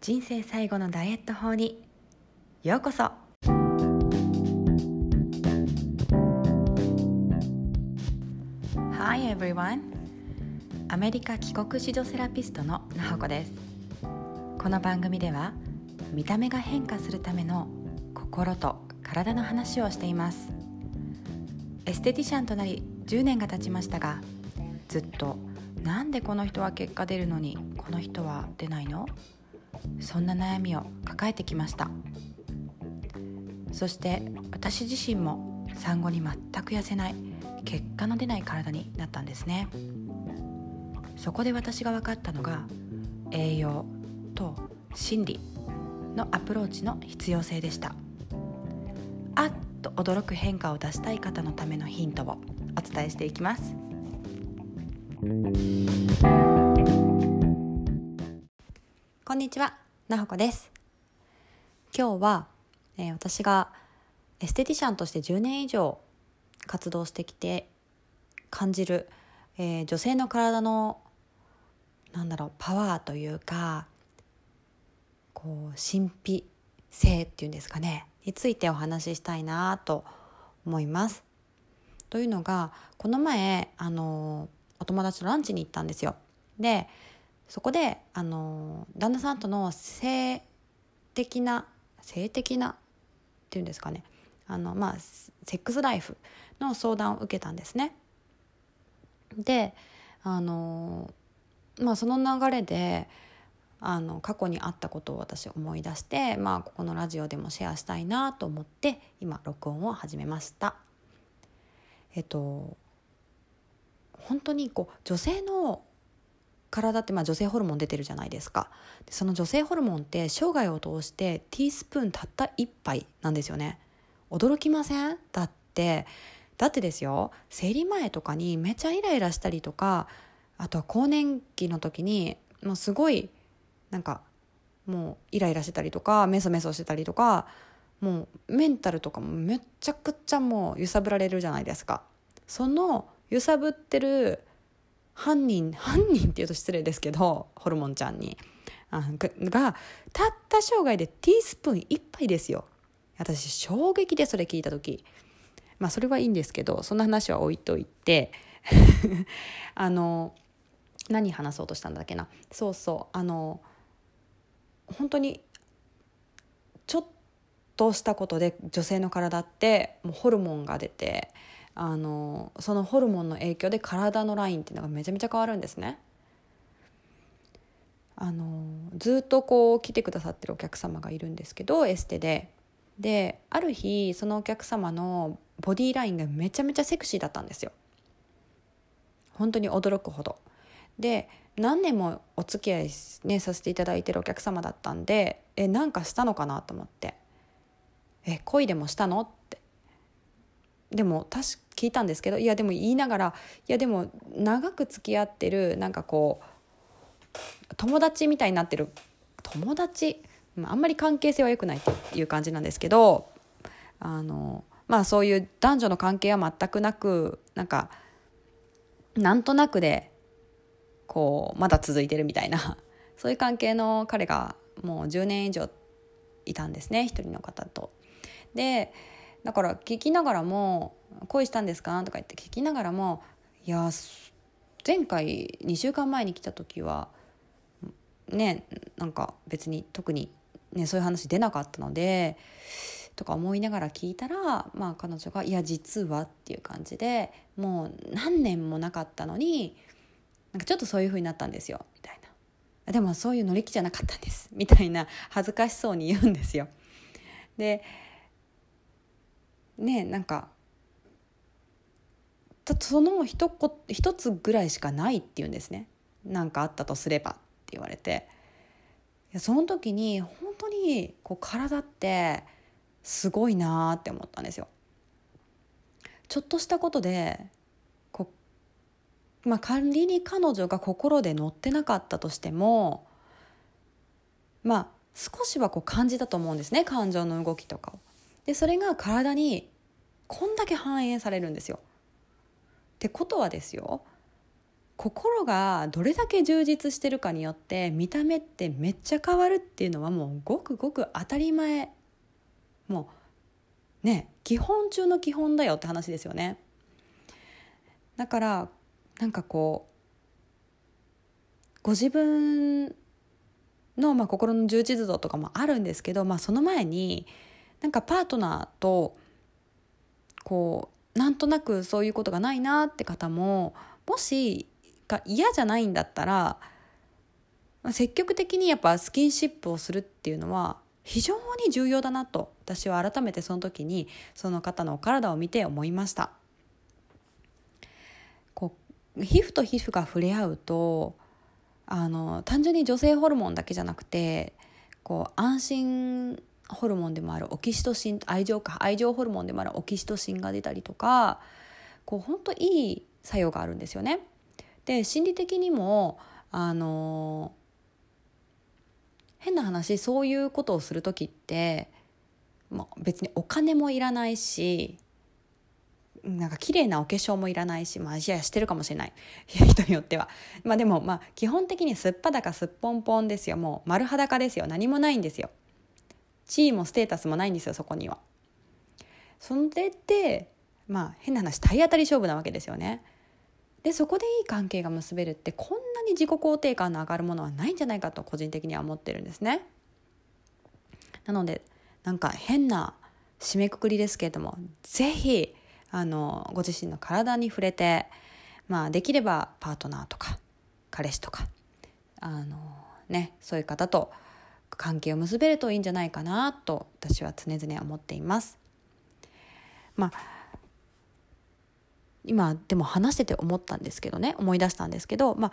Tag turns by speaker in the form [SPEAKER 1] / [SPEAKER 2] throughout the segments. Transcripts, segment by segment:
[SPEAKER 1] 人生最後のダイエット法に。ようこそ。Hi everyone. アメリカ帰国子女セラピストのなほこです。この番組では見た目が変化するための心と体の話をしています。エステティシャンとなり10年が経ちましたがずっとなんでこの人は結果出るのにこの人は出ないの？そんな悩みを抱えてきました。そして私自身も産後に全く痩せない結果の出ない体になったんですね。そこで私が分かったのが栄養と心理のアプローチの必要性でした。あっと驚く変化を出したい方のためのヒントをお伝えしていきます。こんにちは、なほこです今日は、えー、私がエステティシャンとして10年以上活動してきて感じる、えー、女性の体のなんだろうパワーというかこう神秘性っていうんですかねについてお話ししたいなと思います。というのがこの前あのお友達とランチに行ったんですよ。でそこであの旦那さんとの性的な性的なっていうんですかねあの、まあ、セックスライフの相談を受けたんですね。であの、まあ、その流れであの過去にあったことを私思い出して、まあ、ここのラジオでもシェアしたいなと思って今録音を始めました。えっと本当にこう女性の体ってまあ女性ホルモン出てるじゃないですか。でその女性ホルモンって生涯を通してティースプーンたった1杯なんですよね。驚きません？だってだってですよ。生理前とかにめちゃイライラしたりとかあとは更年期の時にもうすごいなんかもうイライラしてたりとかメソメソしてたりとかもうメンタルとかもめちゃくちゃもう揺さぶられるじゃないですか。その揺さぶってる犯人犯人っていうと失礼ですけどホルモンちゃんに。あがたった生涯でティースプーン1杯ですよ。私衝撃でそれ聞いた時。まあそれはいいんですけどそんな話は置いといて。あの何話そうとしたんだっけな。そうそう。あの本当にちょっとしたことで女性の体ってもうホルモンが出てあのそのホルモンの影響で体のラインっていうのがめちゃめちゃ変わるんですね。あのずっとこう来てくださってるお客様がいるんですけどエステで。である日そのお客様のボディーラインがめちゃめちゃセクシーだったんですよ。本当に驚くほど。で何年もお付き合い、ね、させていただいてるお客様だったんでえなんかしたのかなと思って「え恋でもしたの?」っでも確聞いたんですけどいやでも言いながらいやでも長く付き合ってるなんかこう友達みたいになってる友達？あんまり関係性は良くないっていう感じなんですけどあのまあそういう男女の関係は全くなくなんかなんとなくでこうまだ続いてるみたいな そういう関係の彼がもう10年以上いたんですね一人の方と。でだから聞きながらも「恋したんですか?」とか言って聞きながらも「いや前回2週間前に来た時はねなんか別に特に、ね、そういう話出なかったので」とか思いながら聞いたら、まあ、彼女が「いや実は」っていう感じでもう何年もなかったのになんかちょっとそういう風になったんですよみたいな。でもそういう乗り気じゃなかったんですみたいな恥ずかしそうに言うんですよ。でねなんかその一こ一つぐらいしかないって言うんですね何かあったとすればって言われていやその時に本当にこう体ってすごいなって思ったんですよ。ちょっとしたことでこまあ、仮に彼女が心で乗ってなかったとしてもまあ少しはこう感じたと思うんですね感情の動きとかを。でそれが体にこんだけ反映されるんですよ。ってことはですよ心がどれだけ充実してるかによって見た目ってめっちゃ変わるっていうのはもうごくごく当たり前もうね基本中の基本だよって話ですよねだからなんかこうご自分の、まあ、心の充実度とかもあるんですけど、まあ、その前になんかパートナーとこうなんとなくそういうことがないなって方ももしが嫌じゃないんだったら積極的にやっぱスキンシップをするっていうのは非常に重要だなと私は改めてその時にその方のお体を見て思いました。こう皮膚と皮膚が触れ合うとあの単純に女性ホルモンだけじゃなくてこう安心ホルモンでもあるオキシトシン愛情か愛情ホルモンでもあるオキシトシンが出たりとかこう本当いい作用があるんですよね。で心理的にもあの変な話そういうことをする時って、まあ、別にお金もいらないしなんか綺麗なお化粧もいらないしまあいやしてるかもしれない。人によっては。まあでもまあ基本的にすっぱだかすっぽんぽんですよ。もう丸裸ですよ。何もないんですよ。地位もステータスもないんですよそこには。それでまあ変な話体当たり勝負なわけですよね。でそこでいい関係が結べるってこんなに自己肯定感の上がるものはないんじゃないかと個人的には思ってるんですね。なのでなんか変な締めくくりですけれども是非あのご自身の体に触れて、まあ、できればパートナーとか彼氏とかあの、ね、そういう方と関係を結べるといいんじゃないかなと私は常々思っています。まあ今でも話してて思ったんですけどね思い出したんですけど、まあ、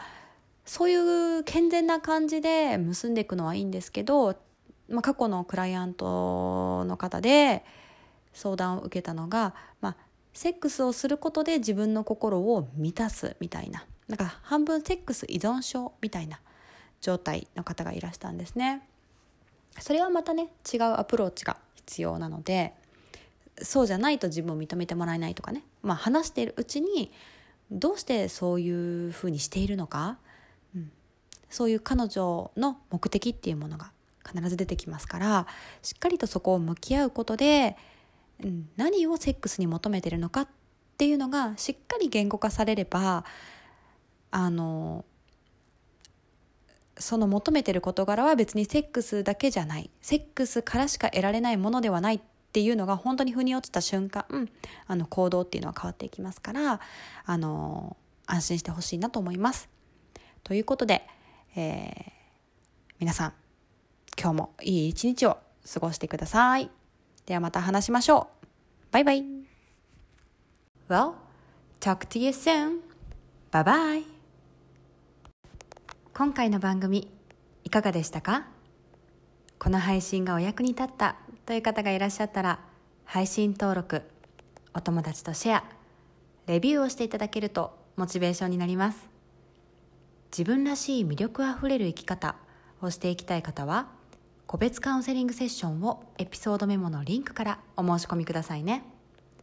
[SPEAKER 1] そういう健全な感じで結んでいくのはいいんですけど、まあ、過去のクライアントの方で相談を受けたのが、まあ、セックスをすることで自分の心を満たすみたいななんか半分セックス依存症みたいな状態の方がいらしたんですね。それはまたね違うアプローチが必要なのでそうじゃないと自分を認めてもらえないとかね、まあ、話しているうちにどうしてそういうふうにしているのか、うん、そういう彼女の目的っていうものが必ず出てきますからしっかりとそこを向き合うことでうん、何をセックスに求めてるのかっていうのがしっかり言語化されればあのその求めてる事柄は別にセックスだけじゃないセックスからしか得られないものではないっていうのが本当に腑に落ちた瞬間、うん、あの行動っていうのは変わっていきますからあの安心してほしいなと思います。ということで、えー、皆さん今日もいい一日を過ごしてください。ではまた話しましょう。バイバイ。Well, talk to you soon. Bye bye. 今回の番組いかがでしたか？この配信がお役に立ったという方がいらっしゃったら配信登録お友達とシェアレビューをしていただけるとモチベーションになります自分らしい魅力あふれる生き方をしていきたい方は個別カウンセリングセッションをエピソードメモのリンクからお申し込みくださいね。